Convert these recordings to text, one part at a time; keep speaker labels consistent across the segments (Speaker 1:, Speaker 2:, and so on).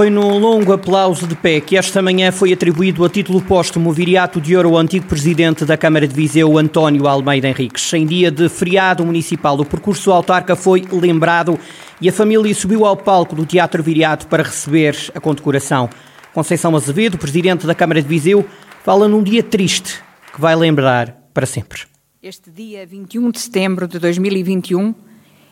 Speaker 1: Foi num longo aplauso de pé que esta manhã foi atribuído a título póstumo viriato de ouro ao antigo presidente da Câmara de Viseu, António Almeida Henriques. Em dia de feriado municipal, o percurso autarca foi lembrado e a família subiu ao palco do Teatro Viriato para receber a condecoração. Conceição Azevedo, presidente da Câmara de Viseu, fala num dia triste que vai lembrar para sempre.
Speaker 2: Este dia 21 de setembro de 2021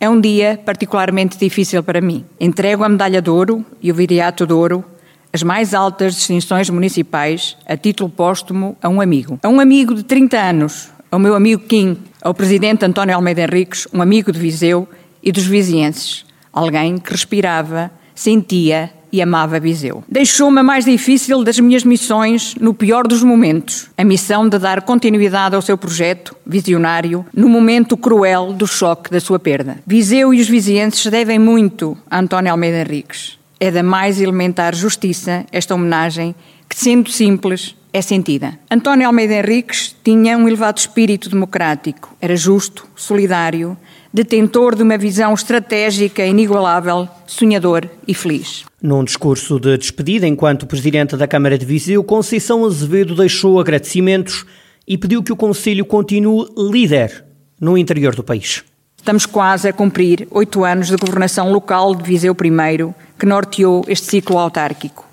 Speaker 2: é um dia particularmente difícil para mim. Entrego a medalha de ouro e o viriato de ouro, as mais altas distinções municipais, a título póstumo, a um amigo. A um amigo de 30 anos, ao meu amigo Kim, ao presidente António Almeida Henriques, um amigo de Viseu e dos vizienses. Alguém que respirava, sentia e amava Viseu. Deixou-me a mais difícil das minhas missões no pior dos momentos, a missão de dar continuidade ao seu projeto visionário no momento cruel do choque da sua perda. Viseu e os vizienses devem muito a António Almeida Henriques. É da mais elementar justiça esta homenagem que, sendo simples, é sentida. António Almeida Henriques tinha um elevado espírito democrático, era justo, solidário, detentor de uma visão estratégica inigualável, sonhador e feliz.
Speaker 1: Num discurso de despedida, enquanto presidente da Câmara de Viseu, Conceição Azevedo deixou agradecimentos e pediu que o Conselho continue líder no interior do país.
Speaker 2: Estamos quase a cumprir oito anos de governação local de Viseu I, que norteou este ciclo autárquico.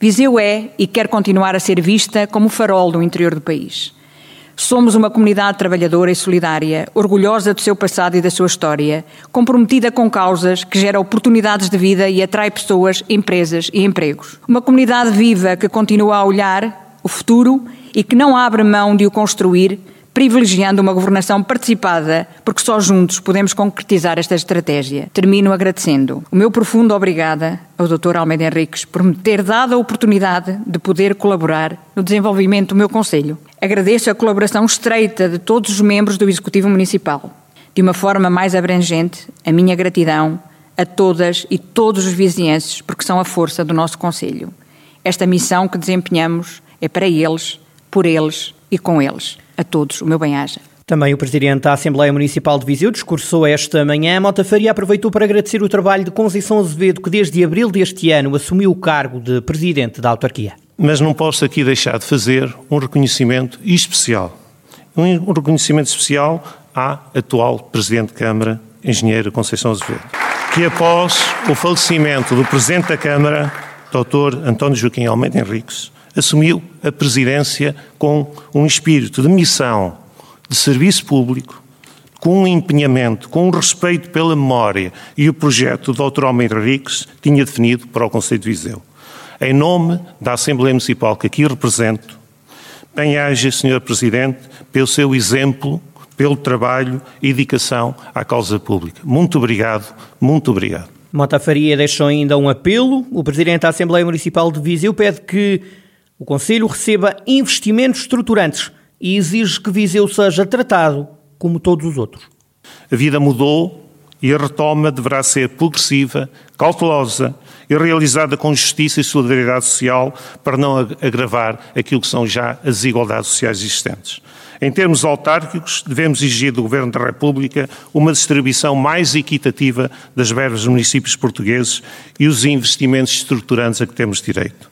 Speaker 2: Viseu é e quer continuar a ser vista como farol do interior do país. Somos uma comunidade trabalhadora e solidária, orgulhosa do seu passado e da sua história, comprometida com causas que geram oportunidades de vida e atrai pessoas, empresas e empregos. Uma comunidade viva que continua a olhar o futuro e que não abre mão de o construir privilegiando uma governação participada, porque só juntos podemos concretizar esta estratégia. Termino agradecendo o meu profundo obrigada ao Dr. Almeida Henriques por me ter dado a oportunidade de poder colaborar no desenvolvimento do meu Conselho. Agradeço a colaboração estreita de todos os membros do Executivo Municipal. De uma forma mais abrangente, a minha gratidão a todas e todos os vizinhenses, porque são a força do nosso Conselho. Esta missão que desempenhamos é para eles, por eles e com eles a todos o meu bem-aja.
Speaker 1: Também o Presidente da Assembleia Municipal de Viseu discursou esta manhã. Mota Faria aproveitou para agradecer o trabalho de Conceição Azevedo, que desde abril deste ano assumiu o cargo de Presidente da autarquia.
Speaker 3: Mas não posso aqui deixar de fazer um reconhecimento especial. Um reconhecimento especial à atual Presidente de Câmara, Engenheira Conceição Azevedo, que após o falecimento do Presidente da Câmara, Dr. António Joaquim Almeida Henriques, assumiu a presidência com um espírito de missão, de serviço público, com um empenhamento, com um respeito pela memória e o projeto do Dr. Almeida Henriques tinha definido para o Conselho de Viseu. Em nome da Assembleia Municipal que aqui represento, bem-aja, Sr. Presidente, pelo seu exemplo, pelo trabalho e dedicação à causa pública. Muito obrigado, muito obrigado.
Speaker 1: Mota Faria deixou ainda um apelo. O Presidente da Assembleia Municipal de Viseu pede que o Conselho receba investimentos estruturantes e exige que Viseu seja tratado como todos os outros.
Speaker 3: A vida mudou e a retoma deverá ser progressiva, cautelosa e realizada com justiça e solidariedade social para não agravar aquilo que são já as desigualdades sociais existentes. Em termos autárquicos, devemos exigir do Governo da República uma distribuição mais equitativa das verbas dos municípios portugueses e os investimentos estruturantes a que temos direito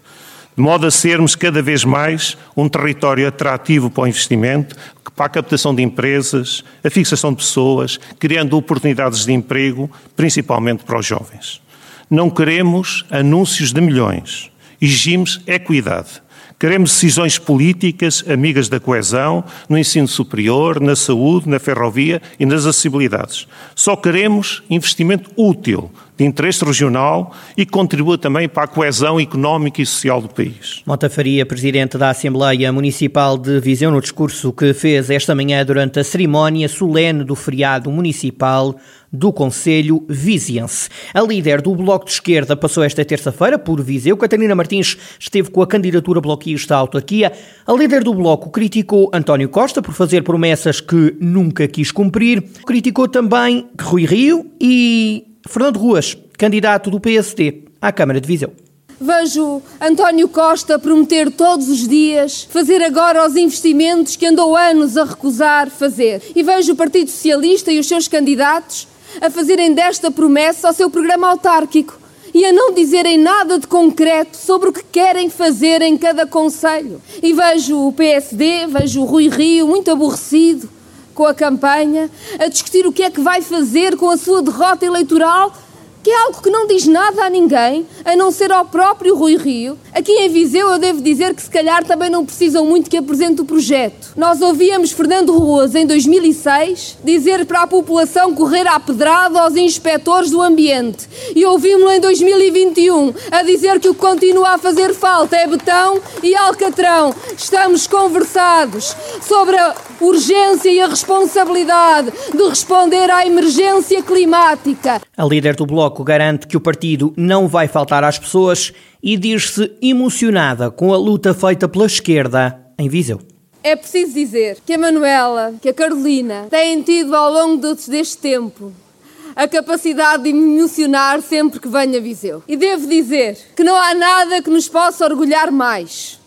Speaker 3: de modo a sermos cada vez mais um território atrativo para o investimento, para a captação de empresas, a fixação de pessoas, criando oportunidades de emprego, principalmente para os jovens. Não queremos anúncios de milhões, exigimos equidade. Queremos decisões políticas amigas da coesão, no ensino superior, na saúde, na ferrovia e nas acessibilidades. Só queremos investimento útil, de interesse regional e contribua também para a coesão económica e social do país.
Speaker 1: Mota Faria, Presidente da Assembleia Municipal de Viseu, no discurso que fez esta manhã durante a cerimónia solene do feriado municipal do Conselho Viziense. A líder do Bloco de Esquerda passou esta terça-feira por Viseu. Catarina Martins esteve com a candidatura bloquista à autarquia. A líder do Bloco criticou António Costa por fazer promessas que nunca quis cumprir. Criticou também Rui Rio e Fernando Ruas, candidato do PSD à Câmara de Viseu.
Speaker 4: Vejo António Costa prometer todos os dias fazer agora os investimentos que andou anos a recusar fazer. E vejo o Partido Socialista e os seus candidatos a fazerem desta promessa o seu programa autárquico e a não dizerem nada de concreto sobre o que querem fazer em cada conselho. E vejo o PSD, vejo o Rui Rio muito aborrecido com a campanha, a discutir o que é que vai fazer com a sua derrota eleitoral que é algo que não diz nada a ninguém, a não ser ao próprio Rui Rio. Aqui em Viseu eu devo dizer que se calhar também não precisam muito que apresente o projeto. Nós ouvíamos Fernando Ruas em 2006 dizer para a população correr à pedrada aos inspectores do ambiente e ouvimos-lo em 2021 a dizer que o que continua a fazer falta é betão e alcatrão. Estamos conversados sobre a urgência e a responsabilidade de responder à emergência climática.
Speaker 1: A líder do Bloco garante que o partido não vai faltar às pessoas e diz-se emocionada com a luta feita pela esquerda em Viseu.
Speaker 4: É preciso dizer que a Manuela, que a Carolina têm tido ao longo deste tempo a capacidade de me emocionar sempre que venho a Viseu. E devo dizer que não há nada que nos possa orgulhar mais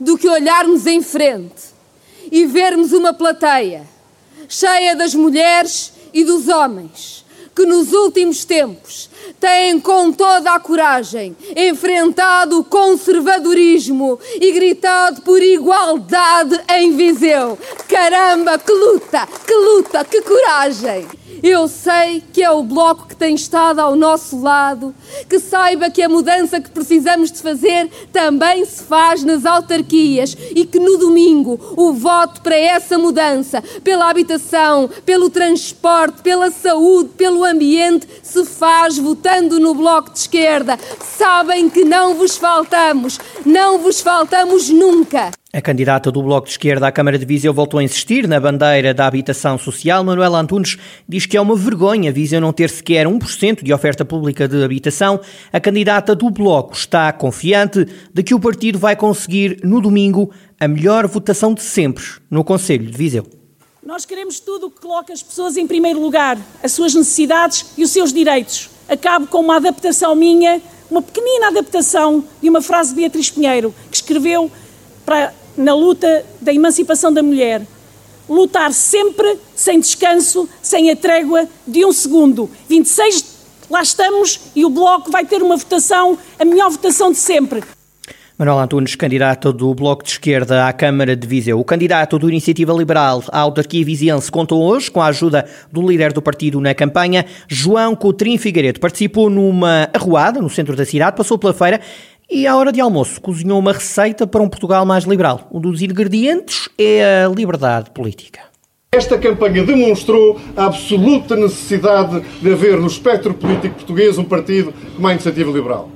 Speaker 4: do que olharmos em frente e vermos uma plateia cheia das mulheres e dos homens que nos últimos tempos têm com toda a coragem enfrentado o conservadorismo e gritado por igualdade em Viseu. Caramba, que luta, que luta, que coragem! Eu sei que é o Bloco que tem estado ao nosso lado, que saiba que a mudança que precisamos de fazer também se faz nas autarquias e que no domingo o voto para essa mudança, pela habitação, pelo transporte, pela saúde, pelo ambiente, se faz votando no Bloco de Esquerda. Sabem que não vos faltamos, não vos faltamos nunca.
Speaker 1: A candidata do Bloco de Esquerda à Câmara de Viseu voltou a insistir na bandeira da habitação social. Manuela Antunes diz que é uma vergonha Viseu não ter sequer 1% de oferta pública de habitação. A candidata do Bloco está confiante de que o partido vai conseguir, no domingo, a melhor votação de sempre no Conselho de Viseu.
Speaker 5: Nós queremos tudo o que coloca as pessoas em primeiro lugar, as suas necessidades e os seus direitos. Acabo com uma adaptação minha, uma pequenina adaptação de uma frase de Beatriz Pinheiro, que escreveu para na luta da emancipação da mulher. Lutar sempre, sem descanso, sem a trégua de um segundo. 26, lá estamos e o Bloco vai ter uma votação, a melhor votação de sempre.
Speaker 1: Manuel Antunes, candidato do Bloco de Esquerda à Câmara de Viseu. O candidato do Iniciativa Liberal à autarquia viziense contou hoje com a ajuda do líder do partido na campanha, João Coutrinho Figueiredo. Participou numa arruada no centro da cidade, passou pela feira e à hora de almoço cozinhou uma receita para um Portugal mais liberal. Um dos ingredientes é a liberdade política.
Speaker 6: Esta campanha demonstrou a absoluta necessidade de haver no espectro político português um partido como a Iniciativa Liberal.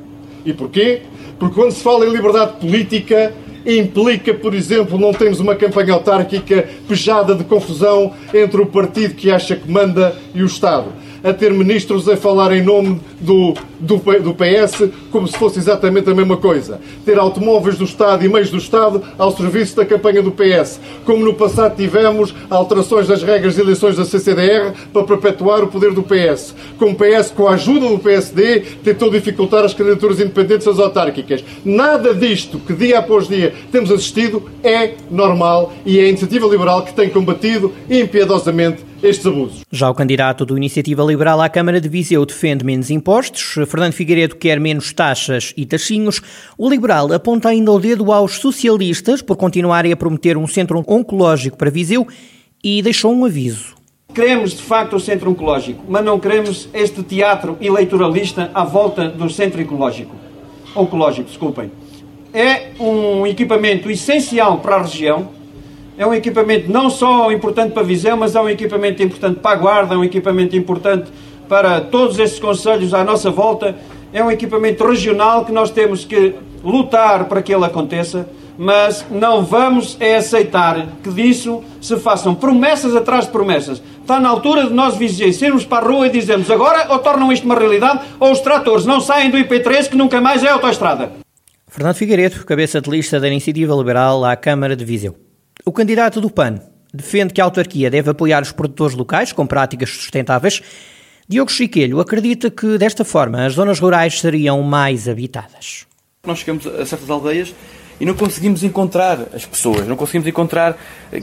Speaker 6: E porquê? Porque quando se fala em liberdade política, implica, por exemplo, não termos uma campanha autárquica pejada de confusão entre o partido que acha que manda e o Estado a ter ministros a falar em nome do, do, do PS como se fosse exatamente a mesma coisa. Ter automóveis do Estado e meios do Estado ao serviço da campanha do PS. Como no passado tivemos alterações das regras de eleições da CCDR para perpetuar o poder do PS. Como o PS, com a ajuda do PSD, tentou dificultar as candidaturas independentes às autárquicas. Nada disto que dia após dia temos assistido é normal e é a iniciativa liberal que tem combatido impiedosamente estes abusos.
Speaker 1: Já o candidato do Iniciativa Liberal à Câmara de Viseu defende menos impostos, Fernando Figueiredo quer menos taxas e taxinhos. O liberal aponta ainda o dedo aos socialistas por continuarem a prometer um centro oncológico para Viseu e deixou um aviso.
Speaker 7: Queremos, de facto, o centro oncológico, mas não queremos este teatro eleitoralista à volta do centro oncológico. Oncológico, desculpem. É um equipamento essencial para a região, é um equipamento não só importante para Viseu, mas é um equipamento importante para a Guarda, é um equipamento importante para todos estes conselhos à nossa volta. É um equipamento regional que nós temos que lutar para que ele aconteça, mas não vamos é aceitar que disso se façam promessas atrás de promessas. Está na altura de nós vizinhos irmos para a rua e dizermos agora ou tornam isto uma realidade ou os tratores não saem do IP3 que nunca mais é autoestrada.
Speaker 1: Fernando Figueiredo, cabeça de lista da Iniciativa Liberal à Câmara de Viseu. O candidato do PAN defende que a autarquia deve apoiar os produtores locais com práticas sustentáveis. Diogo Chiquelho acredita que, desta forma, as zonas rurais seriam mais habitadas.
Speaker 8: Nós chegamos a certas aldeias e não conseguimos encontrar as pessoas, não conseguimos encontrar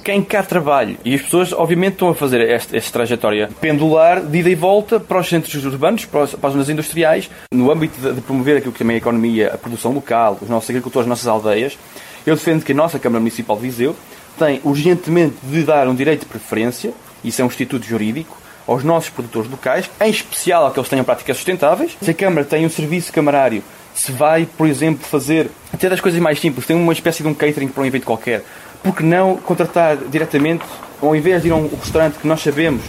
Speaker 8: quem cá trabalha. E as pessoas, obviamente, estão a fazer esta, esta trajetória pendular de ida e volta para os centros urbanos, para, as zonas industriais, no âmbito de, de, promover aquilo que também é a economia, a produção local, os nossos agricultores, as nossas aldeias. Eu defendo que a nossa Câmara Municipal de Viseu tem urgentemente de dar um direito de preferência, isso é um instituto jurídico, aos nossos produtores locais, em especial a que tenham práticas sustentáveis. Se a Câmara tem um serviço camarário se vai, por exemplo, fazer até das coisas mais simples, tem uma espécie de um catering para um evento qualquer, porque não contratar diretamente, ao invés de ir a um restaurante que nós sabemos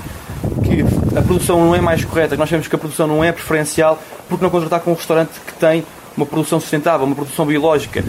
Speaker 8: que a produção não é mais correta, que nós sabemos que a produção não é preferencial, porque não contratar com um restaurante que tem uma produção sustentável, uma produção biológica?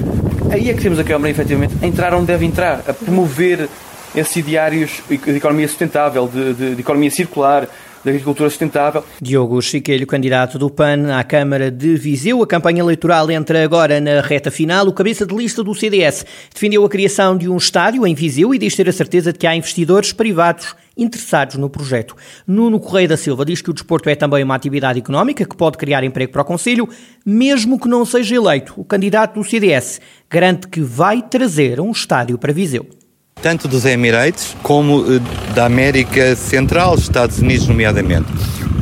Speaker 8: Aí é que temos a Câmara, efetivamente, a entrar onde deve entrar, a promover esses ideários de economia sustentável, de, de, de economia circular, da agricultura sustentável.
Speaker 1: Diogo Chiquelho, candidato do PAN à Câmara de Viseu. A campanha eleitoral entra agora na reta final. O cabeça de lista do CDS defendeu a criação de um estádio em Viseu e diz ter a certeza de que há investidores privados interessados no projeto. Nuno Correia da Silva diz que o desporto é também uma atividade económica que pode criar emprego para o Conselho, mesmo que não seja eleito. O candidato do CDS garante que vai trazer um estádio para Viseu
Speaker 9: tanto dos Emirates como eh, da América Central, Estados Unidos, nomeadamente,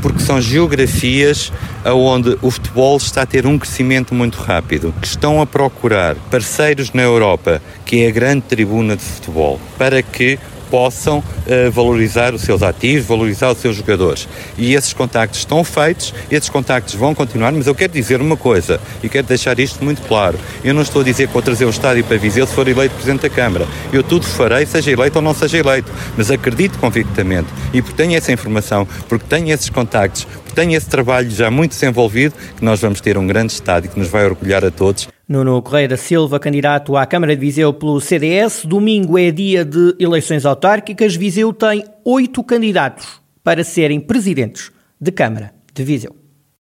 Speaker 9: porque são geografias onde o futebol está a ter um crescimento muito rápido, que estão a procurar parceiros na Europa, que é a grande tribuna de futebol, para que possam uh, valorizar os seus ativos, valorizar os seus jogadores. E esses contactos estão feitos, esses contactos vão continuar, mas eu quero dizer uma coisa e quero deixar isto muito claro. Eu não estou a dizer que vou trazer um estádio para Viseu se for eleito Presidente da Câmara. Eu tudo farei, seja eleito ou não seja eleito, mas acredito convictamente e porque tenho essa informação, porque tenho esses contactos, porque tenho esse trabalho já muito desenvolvido, que nós vamos ter um grande estádio que nos vai orgulhar a todos
Speaker 1: Nuno Correia da Silva, candidato à Câmara de Viseu pelo CDS. Domingo é dia de eleições autárquicas. Viseu tem oito candidatos para serem presidentes de Câmara de Viseu.